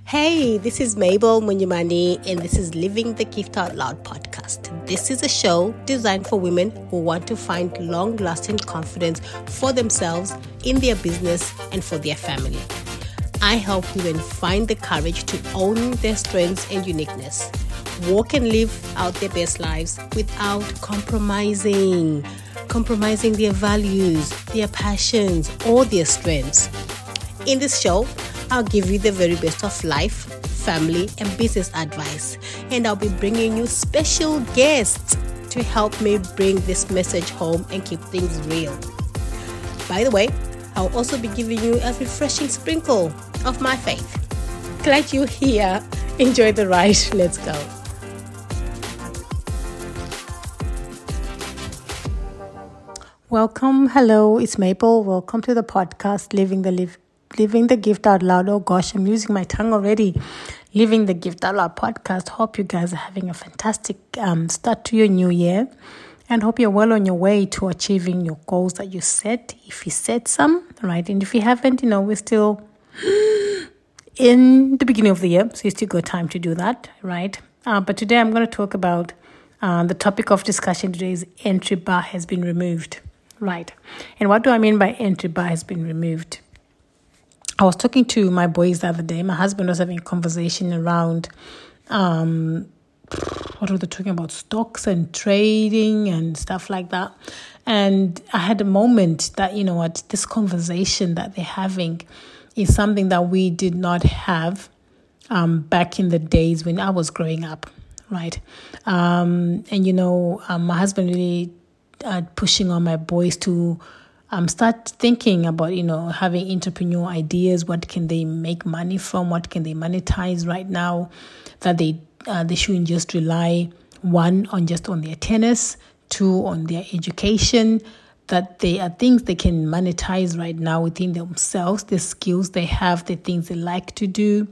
Hey, this is Mabel Munyamani, and this is Living the Gift Out Loud podcast. This is a show designed for women who want to find long lasting confidence for themselves, in their business, and for their family. I help women find the courage to own their strengths and uniqueness, walk and live out their best lives without compromising, compromising their values, their passions, or their strengths. In this show, I'll give you the very best of life, family, and business advice. And I'll be bringing you special guests to help me bring this message home and keep things real. By the way, I'll also be giving you a refreshing sprinkle of my faith. Glad you're here. Enjoy the ride. Let's go. Welcome. Hello, it's Mabel. Welcome to the podcast, Living the Live living the gift out loud. Oh gosh, I'm using my tongue already. Living the gift out loud podcast. Hope you guys are having a fantastic um, start to your new year and hope you're well on your way to achieving your goals that you set. If you set some, right? And if you haven't, you know, we're still in the beginning of the year, so you still got time to do that, right? Uh, but today I'm going to talk about uh, the topic of discussion today is entry bar has been removed, right? And what do I mean by entry bar has been removed? I was talking to my boys the other day. My husband was having a conversation around um, what were they talking about? Stocks and trading and stuff like that. And I had a moment that, you know what, this conversation that they're having is something that we did not have um, back in the days when I was growing up, right? Um, and, you know, um, my husband really uh, pushing on my boys to um, start thinking about you know having entrepreneur ideas. What can they make money from? What can they monetize right now that they uh, they shouldn't just rely one on just on their tennis two on their education that they are things they can monetize right now within themselves the skills they have the things they like to do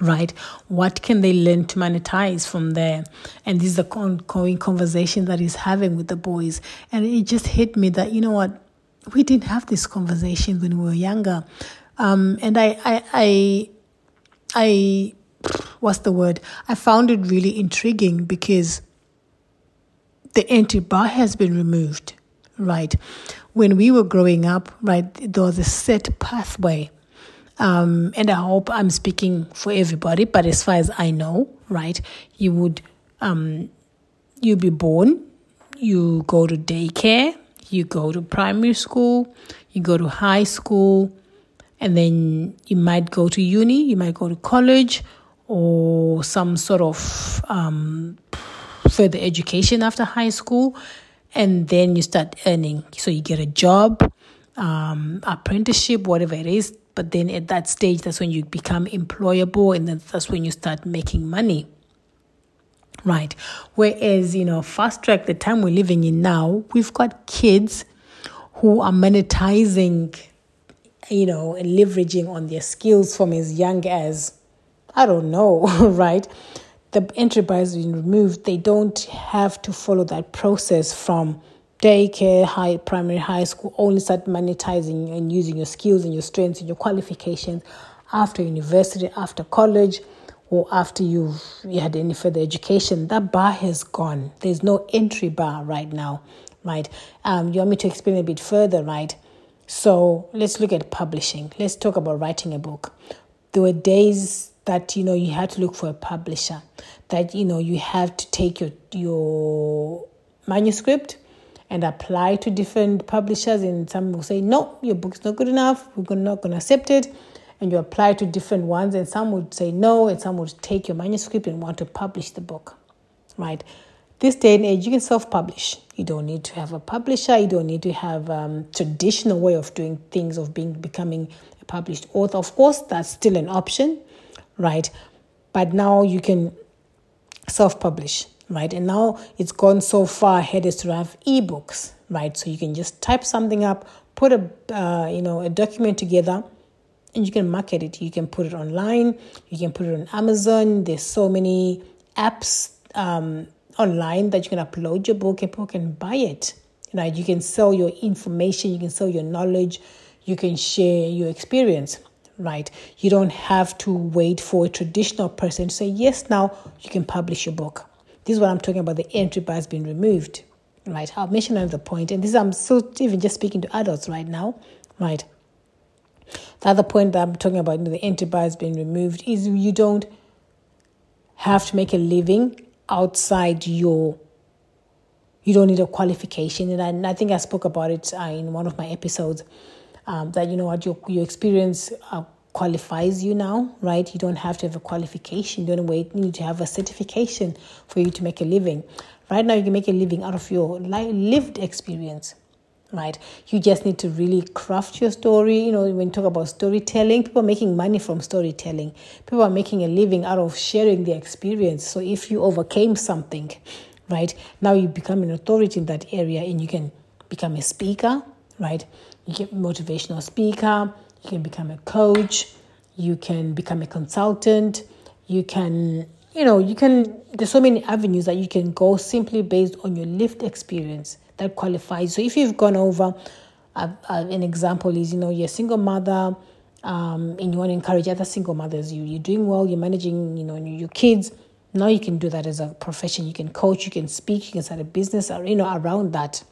right? What can they learn to monetize from there? And this is the ongoing conversation that he's having with the boys. And it just hit me that you know what? We didn't have this conversation when we were younger. Um, and I, I i i what's the word? I found it really intriguing because the entry bar has been removed right? When we were growing up right there was a set pathway um, and I hope I'm speaking for everybody, but as far as I know, right, you would um, you be born, you go to daycare, you go to primary school, you go to high school, and then you might go to uni, you might go to college, or some sort of um, further education after high school, and then you start earning. So you get a job, um, apprenticeship, whatever it is but then at that stage, that's when you become employable and that's when you start making money. Right. Whereas, you know, fast track, the time we're living in now, we've got kids who are monetizing, you know, and leveraging on their skills from as young as, I don't know, right? The entry bars being removed, they don't have to follow that process from daycare, high primary, high school, only start monetizing and using your skills and your strengths and your qualifications after university, after college, or after you've you had any further education. That bar has gone. There's no entry bar right now, right? Um, you want me to explain a bit further, right? So let's look at publishing. Let's talk about writing a book. There were days that you know you had to look for a publisher, that you know you have to take your your manuscript and apply to different publishers and some will say no your book's not good enough. We're not going to accept it. And you apply to different ones and some would say no and some would take your manuscript and want to publish the book right? This day and age you can self-publish. You don't need to have a publisher. You don't need to have um, traditional way of doing things of being becoming a published author. Of course that's still an option right? But now you can self-publish right? And now it's gone so far ahead as to have ebooks, right? So you can just type something up, put a uh, you know a document together, and you can market it. You can put it online. You can put it on Amazon. There's so many apps um, online that you can upload your book and people can buy it. Right? You can sell your information. You can sell your knowledge. You can share your experience. right? You don't have to wait for a traditional person to say, yes, now you can publish your book. This is what I'm talking about the entry bar has been removed, right? I'll mention another point, and this I'm still even just speaking to adults right now, right? The other point that I'm talking about, the entry bar has been removed, is you don't have to make a living outside your you don't need a qualification and I, and I think i spoke about it uh, in one of my episodes um, that you know what your, your experience uh, qualifies you now right? You don't have to have a qualification. You don't wait you need to have a certification for you to make a living. Right now you can make a living out of your lived experience right? You just need to really craft your story. You know when you talk about storytelling people are making money from storytelling. People are making a living out of sharing their experience. So if you overcame something right now you become an authority in that area and you can become a speaker right? You get motivational speaker you can become a coach you can become a consultant you can you know you can there's so many avenues that you can go simply based on your lived experience that qualifies. So if you've gone over, uh, uh, an example is you know you're a single mother, um, and you want to encourage other single mothers. You you're doing well. You're managing you know your kids. Now you can do that as a profession. You can coach. You can speak. You can start a business. Or, you know around that,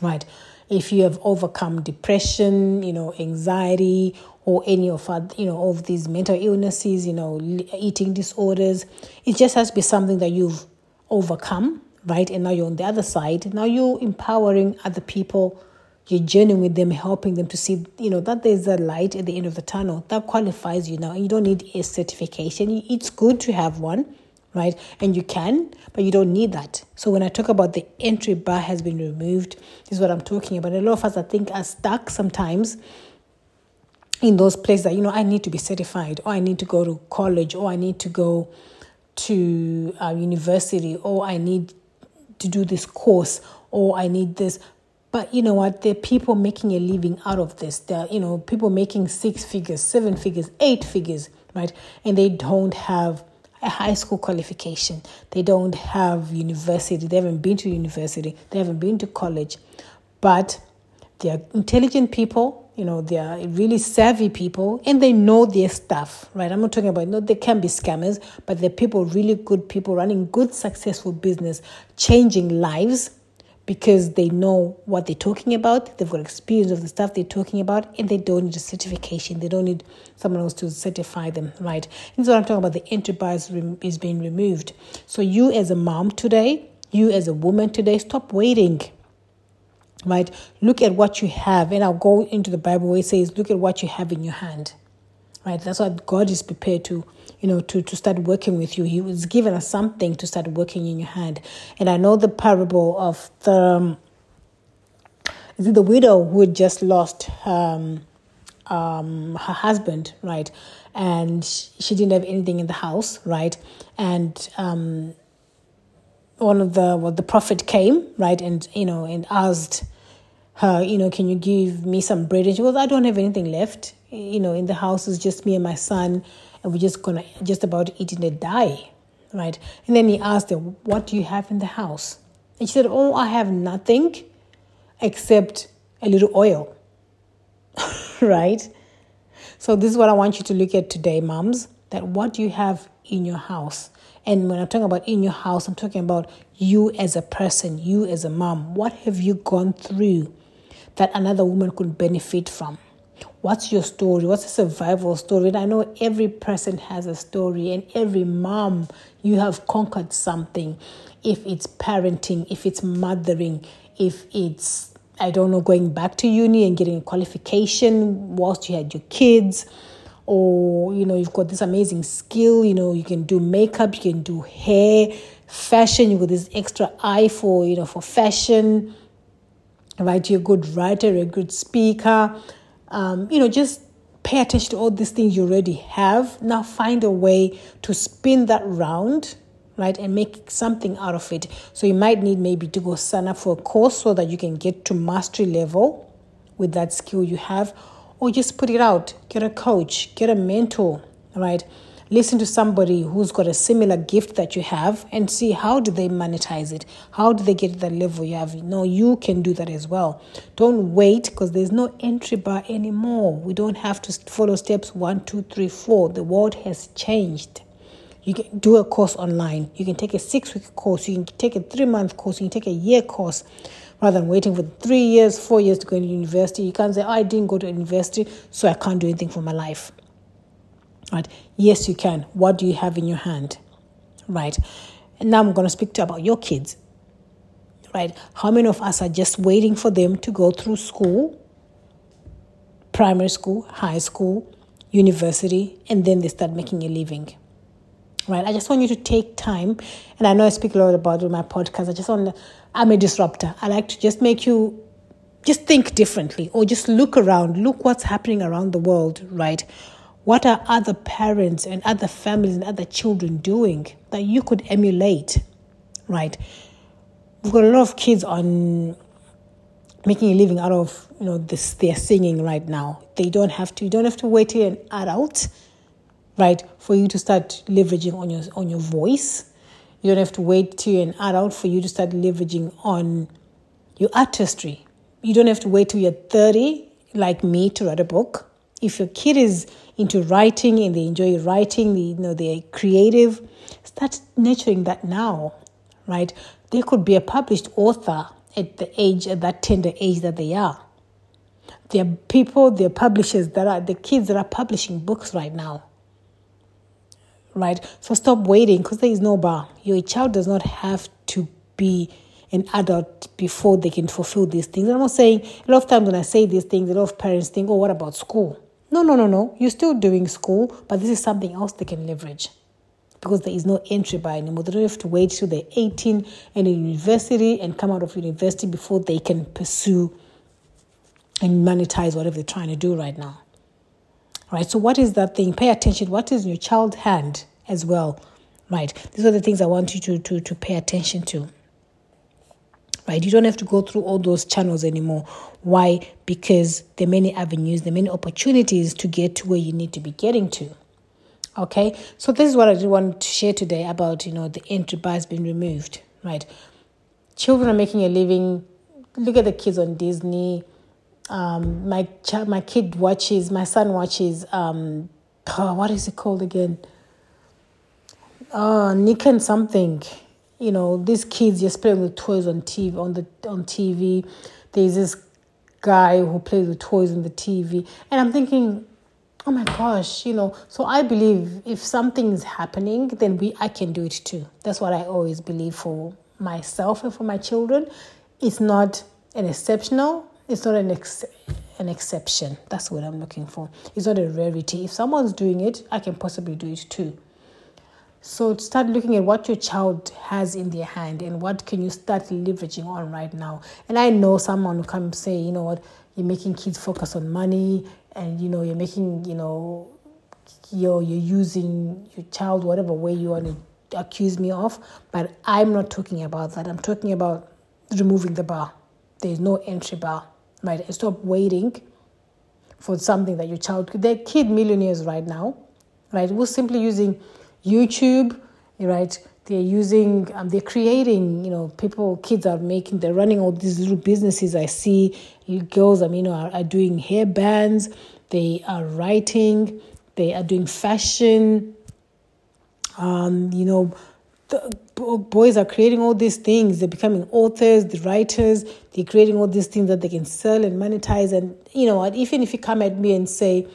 right? If you have overcome depression, you know anxiety, or any of you know of these mental illnesses, you know eating disorders, it just has to be something that you've overcome right? And now you're on the other side. Now you're empowering other people. You're journeying with them, helping them to see, you know, that there's a light at the end of the tunnel. That qualifies you now. You don't need a certification. It's good to have one, right? And you can, but you don't need that. So when I talk about the entry bar has been removed, is what I'm talking about. A lot of us, I think, are stuck sometimes in those places that, you know, I need to be certified, or I need to go to college, or I need to go to uh, university, or I need to do this course or I need this. But you know what? There are people making a living out of this. There are, you know, people making six figures, seven figures, eight figures, right? And they don't have a high school qualification. They don't have university. They haven't been to university. They haven't been to college. But they are intelligent people you know, they are really savvy people and they know their stuff, right? I'm not talking about, no, they can be scammers, but they're people, really good people running good, successful business, changing lives because they know what they're talking about. They've got experience of the stuff they're talking about and they don't need a certification. They don't need someone else to certify them, right? And so I'm talking about the enterprise is being removed. So you as a mom today, you as a woman today, stop waiting right? Look at what you have. And I'll go into the Bible where it says, look at what you have in your hand, right? That's what God is prepared to, you know, to, to start working with you. He was given us something to start working in your hand. And I know the parable of the, um, the widow who had just lost um, um, her husband, right? And she didn't have anything in the house, right? And um, one of the well, the prophet came right and you know and asked her you know can you give me some bread and she goes i don't have anything left you know in the house is just me and my son and we're just gonna just about eating and die right? And then he asked her what do you have in the house? And she said oh i have nothing except a little oil. Right? So this is what i want you to look at today moms that what you have in your house. And when I'm talking about in your house, I'm talking about you as a person, you as a mom. What have you gone through that another woman could benefit from? What's your story? What's a survival story? And I know every person has a story, and every mom, you have conquered something. If it's parenting, if it's mothering, if it's, I don't know, going back to uni and getting a qualification whilst you had your kids or you know you've got this amazing skill you know you can do makeup you can do hair fashion you've got this extra eye for you know for fashion right you're a good writer a good speaker um, you know just pay attention to all these things you already have now find a way to spin that round right and make something out of it so you might need maybe to go sign up for a course so that you can get to mastery level with that skill you have or just put it out. Get a coach, get a mentor, right? Listen to somebody who's got a similar gift that you have and see how do they monetize it? How do they get to that level you have? No you can do that as well. Don't wait because there's no entry bar anymore. We don't have to follow steps one two three four. The world has changed. You can do a course online. You can take a six week course. You can take a three month course. You can take a year course. Rather than waiting for three years four years to go to university you can't say oh, i didn't go to university so i can't do anything for my life Right? Yes, you can. What do you have in your hand? Right? And now I'm going to speak to about your kids. Right? How many of us are just waiting for them to go through school, primary school, high school, university, and then they start making a living? Right? I just want you to take time, and I know I speak a lot about my podcast. I just want to, I'm a disruptor. I like to just make you just think differently or just look around, look what's happening around the world, right? What are other parents and other families and other children doing that you could emulate? Right? We've got a lot of kids on making a living out of you know this they're singing right now. They don't have to you don't have to wait till an adult, right, for you to start leveraging on your on your voice. You don't have to wait till an adult for you to start leveraging on your artistry. You don't have to wait till you're 30, like me, to write a book if your kid is into writing and they enjoy writing, they, you know, they're creative, start nurturing that now, right? They could be a published author at the age, at that tender age that they are. There are people, there are publishers that are the kids that are publishing books right now. Right? So stop waiting because there is no bar. Your child does not have to be an adult before they can fulfill these things. I'm not saying a lot of times when I say these things, a lot of parents think, oh, what about school? No, no, no, no. You're still doing school, but this is something else they can leverage because there is no entry bar anymore. They don't have to wait till they're 18 and in university and come out of university before they can pursue and monetize whatever they're trying to do right now. Right? So, what is that thing? Pay attention. What is in your child's hand as well? Right? These are the things I want you to, to, to pay attention to right? You don't have to go through all those channels anymore. Why? Because there are many avenues, there are many opportunities to get to where you need to be getting to. Okay, so this is what I did want to share today about you know the entry bar has been removed, right? Children are making a living. Look at the kids on Disney. Um, my child, my kid watches. My son watches. Um, oh, what is it called again? Oh, Nick and something you know these kids just playing with toys on TV on the on TV. There's this guy who plays with toys on the TV, and I'm thinking, oh my gosh, you know. So I believe if something is happening, then we I can do it too. That's what I always believe for myself and for my children. It's not an exceptional. It's not an ex- an exception. That's what I'm looking for. It's not a rarity. If someone's doing it, I can possibly do it too. So start looking at what your child has in their hand and what can you start leveraging on right now. And I know someone who come say, you know what, you're making kids focus on money and you know you're making, you know, you're you're using your child whatever way you want to accuse me of. But I'm not talking about that. I'm talking about removing the bar. There's no entry bar. Right? Stop waiting for something that your child they're kid millionaires right now. Right? We're simply using YouTube, right? They're using, um, they're creating, you know, people, kids are making, they're running all these little businesses. I see girls, I mean, are, are doing hair bands, they are writing, they are doing fashion, um, you know, the boys are creating all these things. They're becoming authors, the writers. They're creating all these things that they can sell and monetize. And you know, even if you come at me and say,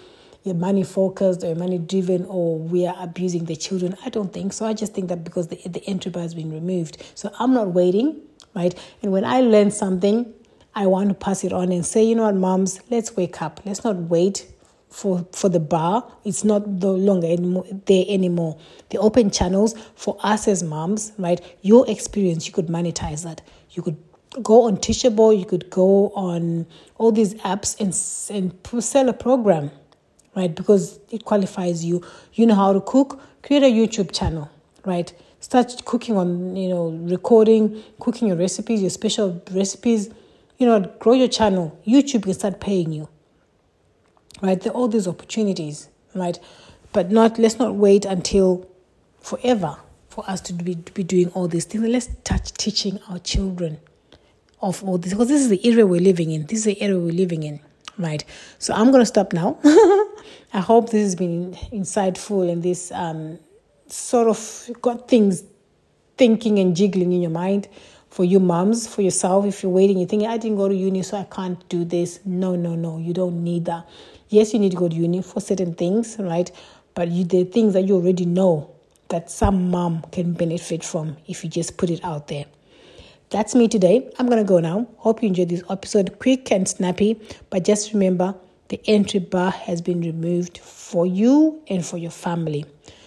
you're money focused or money driven or we are abusing the children. I don't think so. I just think that because the, the entry bar has been removed. So I'm not waiting, right? And when I learn something, I want to pass it on and say, you know what, moms, let's wake up. Let's not wait for for the bar. It's not no longer anymore, there anymore. The open channels for us as moms, right? Your experience, you could monetize that. You could go on Teachable. You could go on all these apps and and sell a program right? Because it qualifies you. You know how to cook, create a YouTube channel, right? Start cooking on, you know, recording, cooking your recipes, your special recipes, you know, grow your channel. YouTube can start paying you, right? There are all these opportunities, right? but not let's not wait until forever for us to be, to be doing all these things. Let's start teaching our children of all this because this is the era we're living in. This is the era we're living in, right? So I'm gonna stop now. I hope this has been insightful and this um, sort of got things thinking and jiggling in your mind for you moms, for yourself. If you're waiting, you're thinking, I didn't go to uni, so I can't do this. No, no, no, you don't need that. Yes, you need to go to uni for certain things, right? But you, the things that you already know that some mom can benefit from if you just put it out there. That's me today. I'm going to go now. Hope you enjoyed this episode. Quick and snappy, but just remember the entry bar has been removed for you and for your family.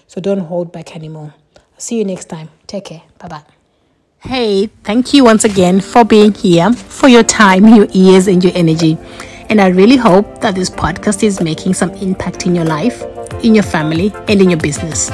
So don't hold back anymore. See you next time. Take care. Bye bye. Hey, thank you once again for being here, for your time, your ears, and your energy. And I really hope that this podcast is making some impact in your life, in your family, and in your business.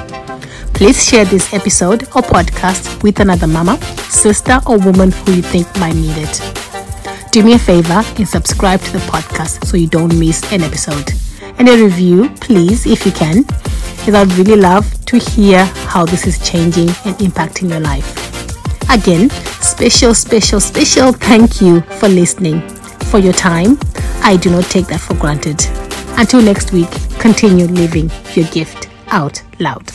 Please share this episode or podcast with another mama, sister, or woman who you think might need it. Do me a favor and subscribe to the podcast so you don't miss an episode. And a review, please, if you can, because I'd really love to hear how this is changing and impacting your life. Again, special, special, special thank you for listening, for your time. I do not take that for granted. Until next week, continue living your gift out loud.